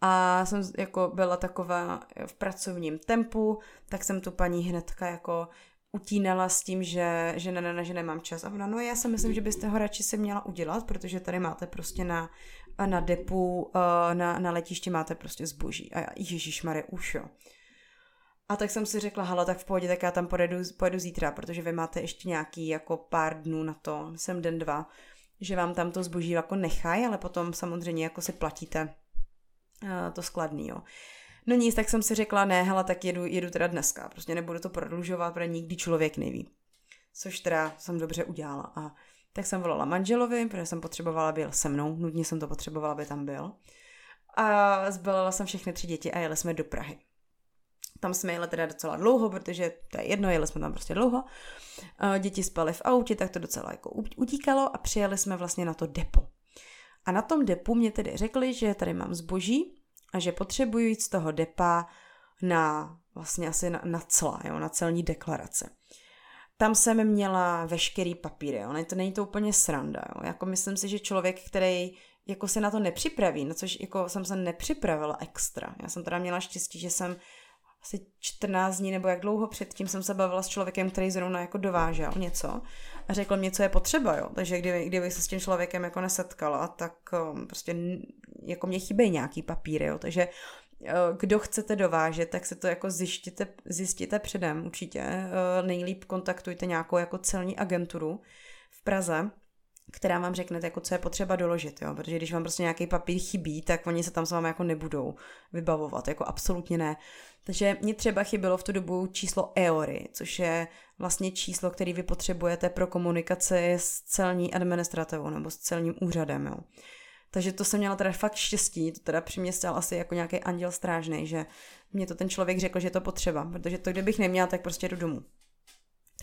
A jsem jako byla taková v pracovním tempu, tak jsem tu paní hnedka jako utínala s tím, že, že ne, ne, ne, že nemám čas. A ona, no já si myslím, že byste ho radši si měla udělat, protože tady máte prostě na, na depu, na, na letišti máte prostě zboží. A já, ježišmarja, už jo. A tak jsem si řekla, hala, tak v pohodě, tak já tam pojedu, pojedu zítra, protože vy máte ještě nějaký jako pár dnů na to, jsem den dva, že vám tam to zboží jako nechají, ale potom samozřejmě jako si platíte uh, to skladný, jo. No nic, tak jsem si řekla, ne, hele, tak jedu, jedu teda dneska, prostě nebudu to prodlužovat, protože nikdy člověk neví. Což teda jsem dobře udělala. A tak jsem volala manželovi, protože jsem potřebovala, byl se mnou, nudně jsem to potřebovala, aby tam byl. A zbalila jsem všechny tři děti a jeli jsme do Prahy. Tam jsme jeli teda docela dlouho, protože to je jedno, jeli jsme tam prostě dlouho. Děti spaly v autě, tak to docela jako utíkalo a přijeli jsme vlastně na to depo. A na tom depu mě tedy řekli, že tady mám zboží a že potřebuji jít z toho depa na vlastně asi na, na cla, jo, na celní deklarace. Tam jsem měla veškerý papíry, jo. to není to úplně sranda, jo. Jako myslím si, že člověk, který jako se na to nepřipraví, na což jako jsem se nepřipravila extra. Já jsem teda měla štěstí, že jsem asi 14 dní nebo jak dlouho předtím jsem se bavila s člověkem, který zrovna jako dovážel něco a řekl mi, co je potřeba, jo. Takže kdyby, kdyby se s tím člověkem jako nesetkala, tak um, prostě jako mě chybějí nějaký papíry, jo. Takže kdo chcete dovážet, tak se to jako zjistíte, zjistíte předem určitě. Nejlíp kontaktujte nějakou jako celní agenturu v Praze, která vám řekne, jako co je potřeba doložit, jo? protože když vám prostě nějaký papír chybí, tak oni se tam s vámi jako nebudou vybavovat, jako absolutně ne. Takže mě třeba chybělo v tu dobu číslo EORY, což je vlastně číslo, který vy potřebujete pro komunikaci s celní administrativou nebo s celním úřadem. Jo? Takže to jsem měla teda fakt štěstí, to teda při mě stál asi jako nějaký anděl strážný, že mě to ten člověk řekl, že je to potřeba, protože to, kdybych neměla, tak prostě jdu domů.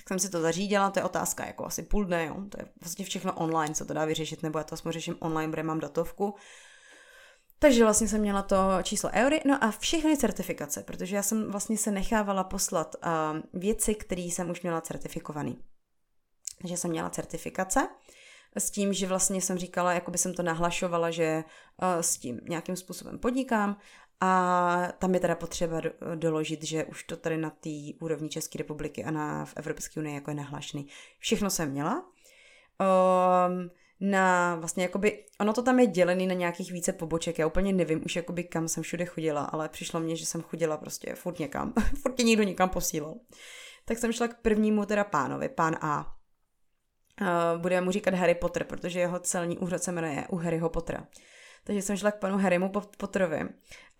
Tak jsem si to zařídila, to je otázka jako asi půl dne, jo? to je vlastně všechno online, co to dá vyřešit, nebo já to aspoň řeším online, protože mám datovku. Takže vlastně jsem měla to číslo eury, no a všechny certifikace, protože já jsem vlastně se nechávala poslat uh, věci, které jsem už měla certifikovaný. Takže jsem měla certifikace, s tím, že vlastně jsem říkala, jako by jsem to nahlašovala, že uh, s tím nějakým způsobem podnikám a tam je teda potřeba do, doložit, že už to tady na té úrovni České republiky a na, v Evropské unii jako je nahlašený. Všechno jsem měla. Um, na vlastně jakoby, ono to tam je dělený na nějakých více poboček, já úplně nevím už jakoby kam jsem všude chodila, ale přišlo mně, že jsem chodila prostě furt někam, furt tě někdo někam posílal. Tak jsem šla k prvnímu teda pánovi, pán A. Uh, budeme mu říkat Harry Potter, protože jeho celní úřad se jmenuje u Harryho Pottera. Takže jsem šla k panu Harrymu Potterovi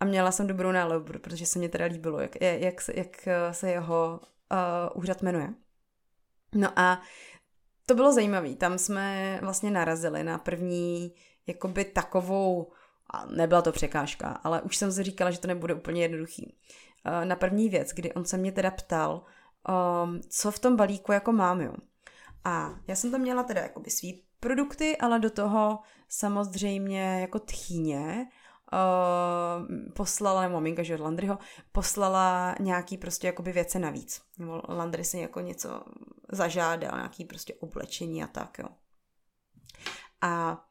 a měla jsem dobrou náladu, protože se mě teda líbilo, jak, jak, se, jak se jeho uh, úřad jmenuje. No a to bylo zajímavé. Tam jsme vlastně narazili na první jakoby takovou, a nebyla to překážka, ale už jsem si říkala, že to nebude úplně jednoduchý. Uh, na první věc, kdy on se mě teda ptal, um, co v tom balíku jako mám, jo. A já jsem tam měla teda jakoby svý produkty, ale do toho samozřejmě jako tchýně uh, poslala, nebo maminka, že od Landryho, poslala nějaký prostě jakoby věce navíc. Nebo Landry si jako něco zažádal, nějaký prostě oblečení a tak, jo. A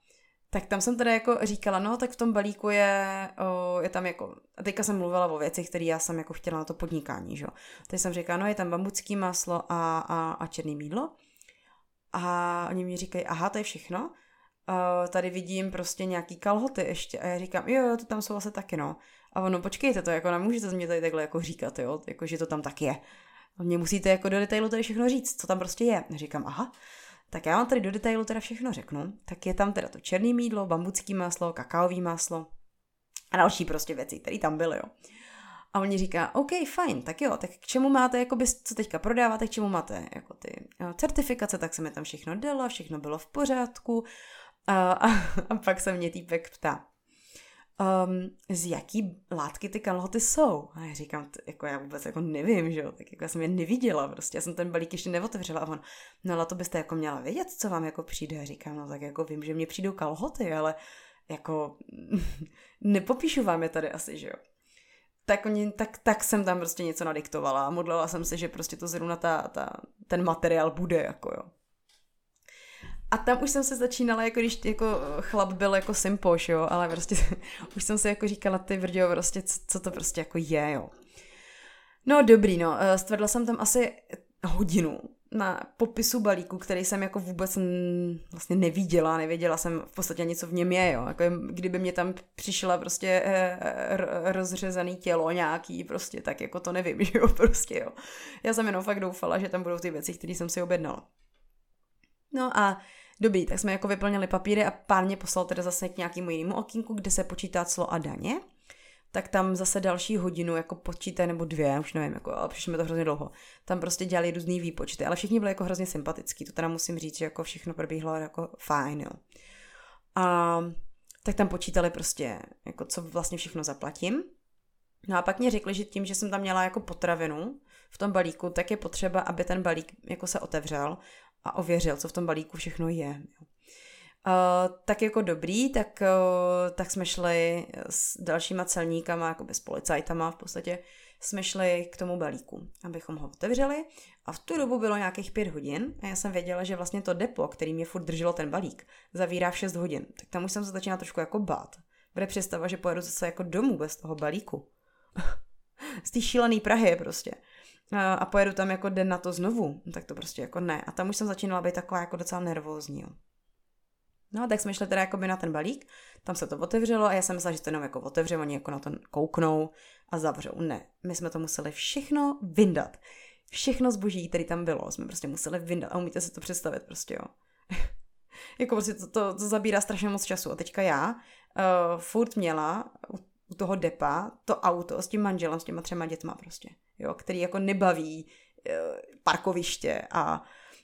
tak tam jsem teda jako říkala, no tak v tom balíku je, o, je tam jako, a teďka jsem mluvila o věcech, které já jsem jako chtěla na to podnikání, že jo. Teď jsem říkala, no je tam bambucký maslo a, a, a černý mídlo. A oni mi říkají, aha, to je všechno. Uh, tady vidím prostě nějaký kalhoty ještě. A já říkám, jo, jo, to tam jsou asi taky, no. A ono, počkejte, to jako nemůžete mě tady takhle jako říkat, jo, jako že to tam tak je. Mě musíte jako do detailu tady všechno říct, co tam prostě je. A říkám, aha, tak já vám tady do detailu teda všechno řeknu. Tak je tam teda to černé mídlo, bambucký máslo, kakaový máslo a další prostě věci, které tam byly, jo. A oni říká, OK, fajn, tak jo, tak k čemu máte, jakoby, co teďka prodáváte, k čemu máte jako ty eh, certifikace, tak se mi tam všechno dala, všechno bylo v pořádku. A, a, a pak se mě týpek ptá, um, z jaký látky ty kalhoty jsou? A já říkám, t- jako já vůbec jako nevím, že jo, tak jako já jsem je neviděla prostě, já jsem ten balík ještě neotevřela a on, no ale to byste jako měla vědět, co vám jako přijde. A říkám, no tak jako vím, že mě přijdou kalhoty, ale jako nepopíšu vám je tady asi, že jo tak, oni, tak, tak jsem tam prostě něco nadiktovala a modlila jsem se, že prostě to zrovna ta, ta, ten materiál bude, jako jo. A tam už jsem se začínala, jako když jako chlap byl jako simpoš, jo, ale prostě už jsem se jako říkala, ty vrdějo, prostě, co, co to prostě jako je, jo. No dobrý, no, eh, stvrdla jsem tam asi hodinu na popisu balíku, který jsem jako vůbec vlastně neviděla, nevěděla jsem v podstatě něco v něm je, jo. Jako kdyby mě tam přišla prostě eh, rozřezaný tělo nějaký, prostě tak jako to nevím, že jo, prostě jo. Já jsem jenom fakt doufala, že tam budou ty věci, které jsem si objednala. No a dobrý, tak jsme jako vyplnili papíry a pán mě poslal teda zase k nějakému jinému okýnku, kde se počítá clo a daně tak tam zase další hodinu jako počítají, nebo dvě, už nevím, jako, ale přišlo mi to hrozně dlouho. Tam prostě dělali různý výpočty, ale všichni byli jako hrozně sympatický, to teda musím říct, že jako všechno probíhlo jako fajn, jo. A tak tam počítali prostě, jako co vlastně všechno zaplatím. No a pak mě řekli, že tím, že jsem tam měla jako potravinu v tom balíku, tak je potřeba, aby ten balík jako se otevřel a ověřil, co v tom balíku všechno je. Jo. Tak jako dobrý, tak, uh, tak jsme šli s dalšíma celníkama, jako s policajtama v podstatě, jsme šli k tomu balíku, abychom ho otevřeli a v tu dobu bylo nějakých pět hodin a já jsem věděla, že vlastně to depo, který mě furt drželo ten balík, zavírá v 6 hodin. Tak tam už jsem se začínala trošku jako bát. Bude představa, že pojedu zase jako domů bez toho balíku. Z té šílené Prahy prostě. A pojedu tam jako den na to znovu. Tak to prostě jako ne. A tam už jsem začínala být taková jako docela nervózní. Jo. No, tak jsme šli teda jakoby na ten balík, tam se to otevřelo a já jsem myslela, že to jenom jako otevře, oni jako na to kouknou a zavřou. Ne, my jsme to museli všechno vyndat. Všechno zboží, které tam bylo, jsme prostě museli vyndat a umíte si to představit prostě, jo. jako prostě to, to, to zabírá strašně moc času a teďka já uh, furt měla u, u toho depa to auto s tím manželem, s těma třema dětma prostě, jo, který jako nebaví uh, parkoviště a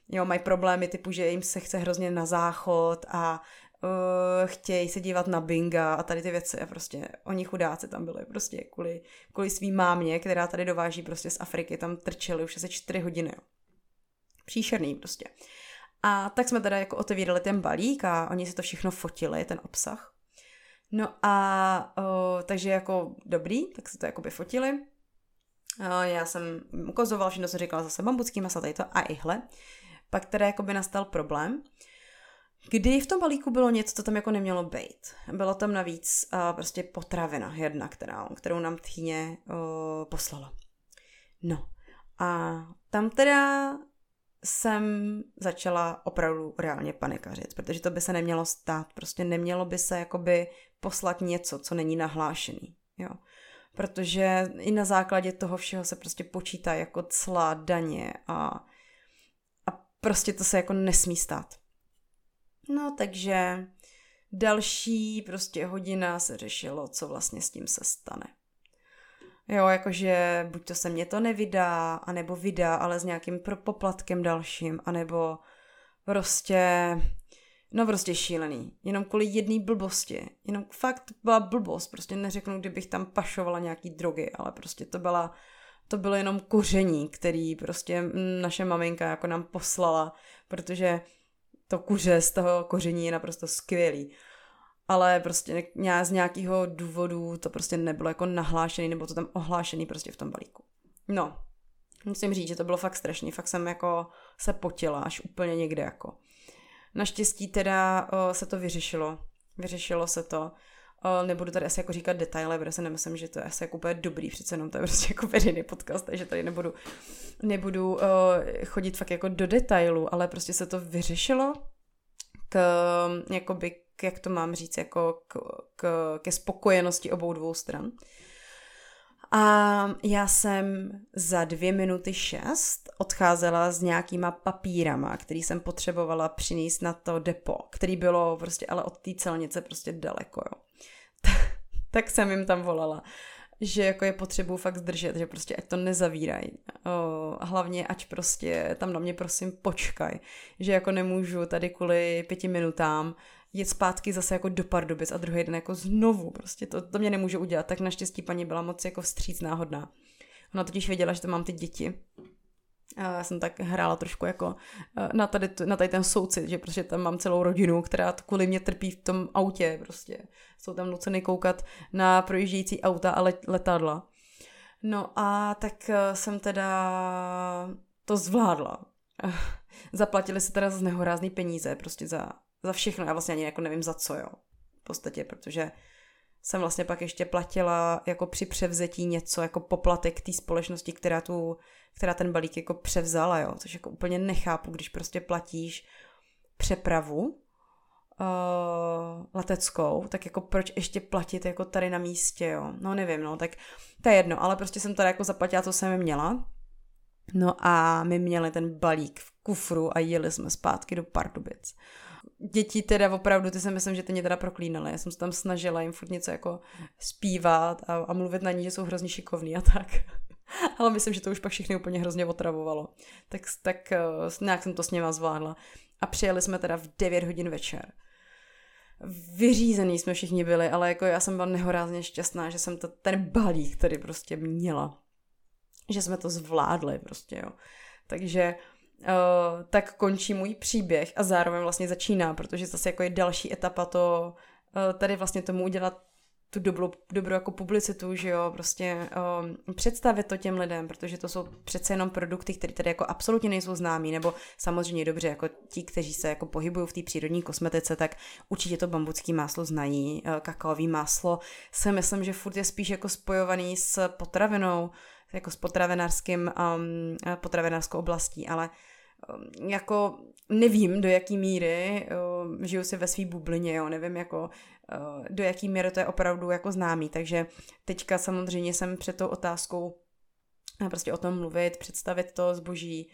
jo, mají problémy typu, že jim se chce hrozně na záchod a uh, chtějí se dívat na binga a tady ty věci a prostě oni chudáci tam byli prostě kvůli, kvůli svý mámě, která tady dováží prostě z Afriky, tam trčeli už asi čtyři hodiny. Příšerný prostě. A tak jsme teda jako otevírali ten balík a oni si to všechno fotili, ten obsah. No a uh, takže jako dobrý, tak se to jakoby fotili. Uh, já jsem ukazoval, všechno jsem říkala zase bambucký masa, tady to a ihle. Pak teda jakoby nastal problém, kdy v tom balíku bylo něco, co tam jako nemělo být. Bylo tam navíc uh, prostě potravina jedna, která, kterou nám tchýně uh, poslala. No a tam teda jsem začala opravdu reálně panikařit, protože to by se nemělo stát. Prostě nemělo by se jakoby poslat něco, co není nahlášený. Jo. Protože i na základě toho všeho se prostě počítá jako cla, daně a prostě to se jako nesmí stát. No takže další prostě hodina se řešilo, co vlastně s tím se stane. Jo, jakože buď to se mě to nevydá, anebo vydá, ale s nějakým poplatkem dalším, anebo prostě, no prostě šílený. Jenom kvůli jedné blbosti. Jenom fakt byla blbost, prostě neřeknu, kdybych tam pašovala nějaký drogy, ale prostě to byla to bylo jenom koření, který prostě naše maminka jako nám poslala, protože to kuře z toho koření je naprosto skvělý. Ale prostě z nějakého důvodu to prostě nebylo jako nahlášený, nebo to tam ohlášený prostě v tom balíku. No, musím říct, že to bylo fakt strašný, fakt jsem jako se potila až úplně někde jako. Naštěstí teda o, se to vyřešilo. Vyřešilo se to. Nebudu tady asi jako říkat detaily, protože si nemyslím, že to je asi jako úplně dobrý, přece jenom to je prostě jako veřejný podcast, takže tady nebudu, nebudu uh, chodit fakt jako do detailu, ale prostě se to vyřešilo k, jakoby, k, jak to mám říct, jako k, k, ke spokojenosti obou dvou stran. A já jsem za dvě minuty šest odcházela s nějakýma papírama, který jsem potřebovala přinést na to depo, který bylo prostě ale od té celnice prostě daleko, jo. tak jsem jim tam volala, že jako je potřebu fakt zdržet, že prostě ať to nezavírají. Hlavně ať prostě tam na mě prosím počkaj, že jako nemůžu tady kvůli pěti minutám jet zpátky zase jako do Pardubic a druhý den jako znovu, prostě to, to mě nemůže udělat, tak naštěstí paní byla moc jako vstříc náhodná. Ona totiž věděla, že to mám ty děti já jsem tak hrála trošku jako eh, na tady, na tady ten soucit, že prostě tam mám celou rodinu, která kvůli mě trpí v tom autě prostě. Jsou tam nuceny koukat na projíždějící auta a letadla. No a tak eh, jsem teda to zvládla. Zaplatili se teda za nehorázný peníze, prostě za, za všechno. Já vlastně ani jako nevím za co, jo. V podstatě, protože jsem vlastně pak ještě platila jako při převzetí něco jako poplatek té společnosti, která, tu, která ten balík jako převzala, jo, což jako úplně nechápu, když prostě platíš přepravu uh, leteckou, tak jako proč ještě platit jako tady na místě, jo, no nevím, no, tak to je jedno, ale prostě jsem tady jako zaplatila, co jsem měla, no a my měli ten balík v kufru a jeli jsme zpátky do Pardubic děti teda opravdu, ty si myslím, že ty mě teda proklínaly. Já jsem se tam snažila jim furt něco jako zpívat a, a mluvit na ní, že jsou hrozně šikovní a tak. Ale myslím, že to už pak všechny úplně hrozně otravovalo. Tak, tak uh, nějak jsem to s něma zvládla. A přijeli jsme teda v 9 hodin večer. Vyřízený jsme všichni byli, ale jako já jsem byla nehorázně šťastná, že jsem to, ten balík tady prostě měla. Že jsme to zvládli prostě, jo. Takže uh, tak končí můj příběh a zároveň vlastně začíná, protože zase jako je další etapa to uh, tady vlastně tomu udělat tu dobrou, dobrou jako publicitu, že jo, prostě um, představit to těm lidem, protože to jsou přece jenom produkty, které tady jako absolutně nejsou známí, nebo samozřejmě dobře, jako ti, kteří se jako pohybují v té přírodní kosmetice, tak určitě to bambucký máslo znají, kakaový máslo. Si myslím, že furt je spíš jako spojovaný s potravinou, jako s potravinářským, um, potravinářskou oblastí, ale jako nevím, do jaký míry, uh, žiju si ve své bublině, jo, nevím, jako uh, do jaký míry to je opravdu jako známý, takže teďka samozřejmě jsem před tou otázkou prostě o tom mluvit, představit to zboží,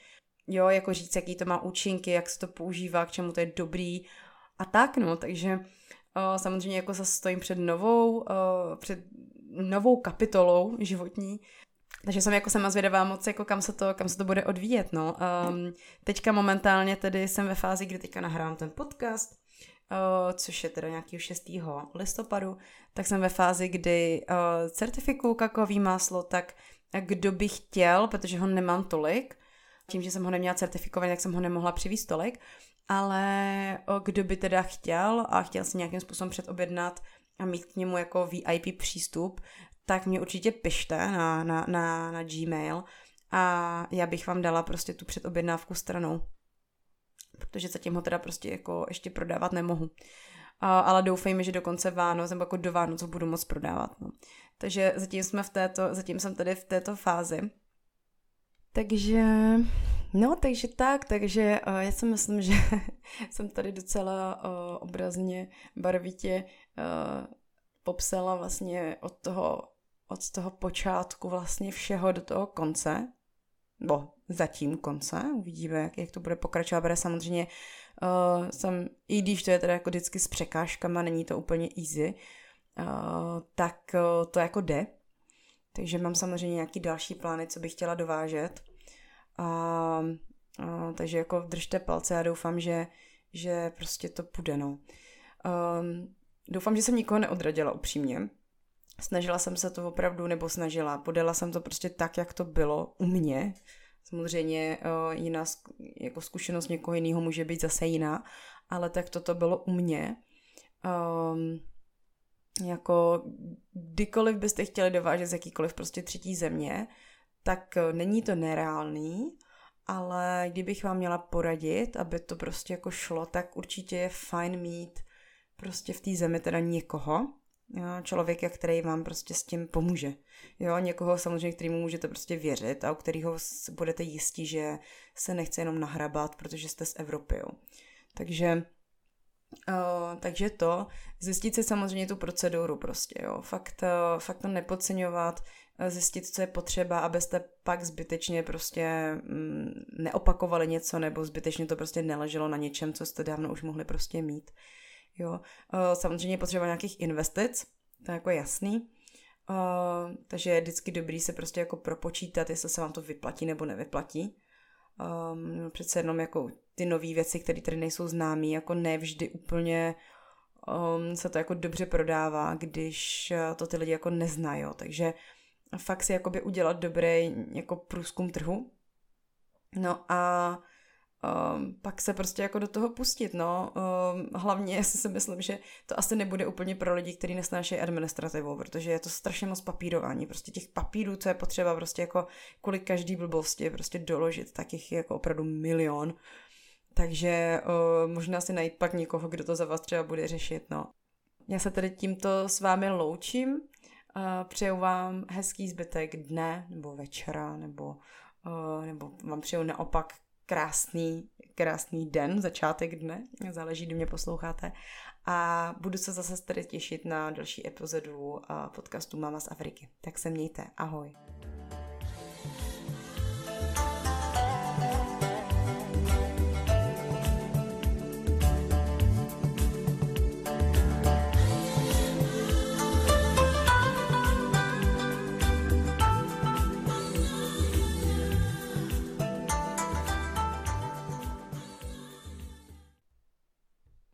jo, jako říct, jaký to má účinky, jak se to používá, k čemu to je dobrý a tak, no, takže uh, samozřejmě jako zase stojím před novou, před novou kapitolou životní, takže jsem jako sama zvědavá moc, jako kam se to, kam se to bude odvíjet, no. Um, teďka momentálně tedy jsem ve fázi, kdy teďka nahrávám ten podcast, uh, což je teda nějaký 6. listopadu, tak jsem ve fázi, kdy uh, certifikuju kakaový máslo, tak kdo by chtěl, protože ho nemám tolik, tím, že jsem ho neměla certifikovat, tak jsem ho nemohla přivést tolik, ale kdo by teda chtěl a chtěl si nějakým způsobem předobjednat a mít k němu jako VIP přístup, tak mě určitě pište na, na, na, na Gmail a já bych vám dala prostě tu předobjednávku stranou. Protože zatím ho teda prostě jako ještě prodávat nemohu. A, ale doufejme, že do konce Vánoc nebo jako do Vánoc ho budu moc prodávat. No. Takže zatím jsme v této, zatím jsem tady v této fázi. Takže, no, takže tak, takže uh, já si myslím, že jsem tady docela uh, obrazně, barvitě uh, popsala vlastně od toho, od toho počátku vlastně všeho do toho konce, bo zatím konce, uvidíme, jak, jak to bude pokračovat, bude samozřejmě uh, jsem, i když to je teda jako vždycky s překážkama, není to úplně easy, uh, tak uh, to jako jde. Takže mám samozřejmě nějaký další plány, co bych chtěla dovážet. A, uh, takže jako držte palce a doufám, že, že prostě to půjde, no. Um, doufám, že jsem nikoho neodradila upřímně. Snažila jsem se to opravdu, nebo snažila, podala jsem to prostě tak, jak to bylo u mě. Samozřejmě uh, jiná jako zkušenost někoho jiného může být zase jiná, ale tak toto bylo u mě. Um, jako kdykoliv byste chtěli dovážet z jakýkoliv prostě třetí země, tak uh, není to nereálný, ale kdybych vám měla poradit, aby to prostě jako šlo, tak určitě je fajn mít prostě v té zemi teda někoho, jo, člověka, který vám prostě s tím pomůže. Jo, někoho samozřejmě, kterýmu můžete prostě věřit a u kterého budete jistí, že se nechce jenom nahrabat, protože jste z Evropy. Jo. Takže Uh, takže to, zjistit si samozřejmě tu proceduru prostě, jo, fakt, uh, fakt to nepodceňovat, uh, zjistit, co je potřeba, abyste pak zbytečně prostě mm, neopakovali něco, nebo zbytečně to prostě neleželo na něčem, co jste dávno už mohli prostě mít. Jo. Uh, samozřejmě potřeba nějakých investic, to je jako jasný. Uh, takže je vždycky dobrý se prostě jako propočítat, jestli se vám to vyplatí nebo nevyplatí. Um, přece jenom jako ty nové věci, které tady nejsou známé, jako nevždy úplně um, se to jako dobře prodává, když to ty lidi jako neznají. Takže fakt si jakoby udělat dobrý jako průzkum trhu. No a um, pak se prostě jako do toho pustit, no. Um, hlavně si myslím, že to asi nebude úplně pro lidi, kteří nesnášejí administrativu, protože je to strašně moc papírování, prostě těch papírů, co je potřeba prostě jako kvůli každý blbosti prostě doložit, tak jich je jako opravdu milion. Takže uh, možná si najít pak někoho, kdo to za vás třeba bude řešit, no. Já se tedy tímto s vámi loučím, uh, přeju vám hezký zbytek dne, nebo večera, nebo, uh, nebo vám přeju naopak krásný, krásný den, začátek dne, záleží, kdy mě posloucháte. A budu se zase tady těšit na další epizodu eh, podcastu Mama z Afriky. Tak se mějte, ahoj.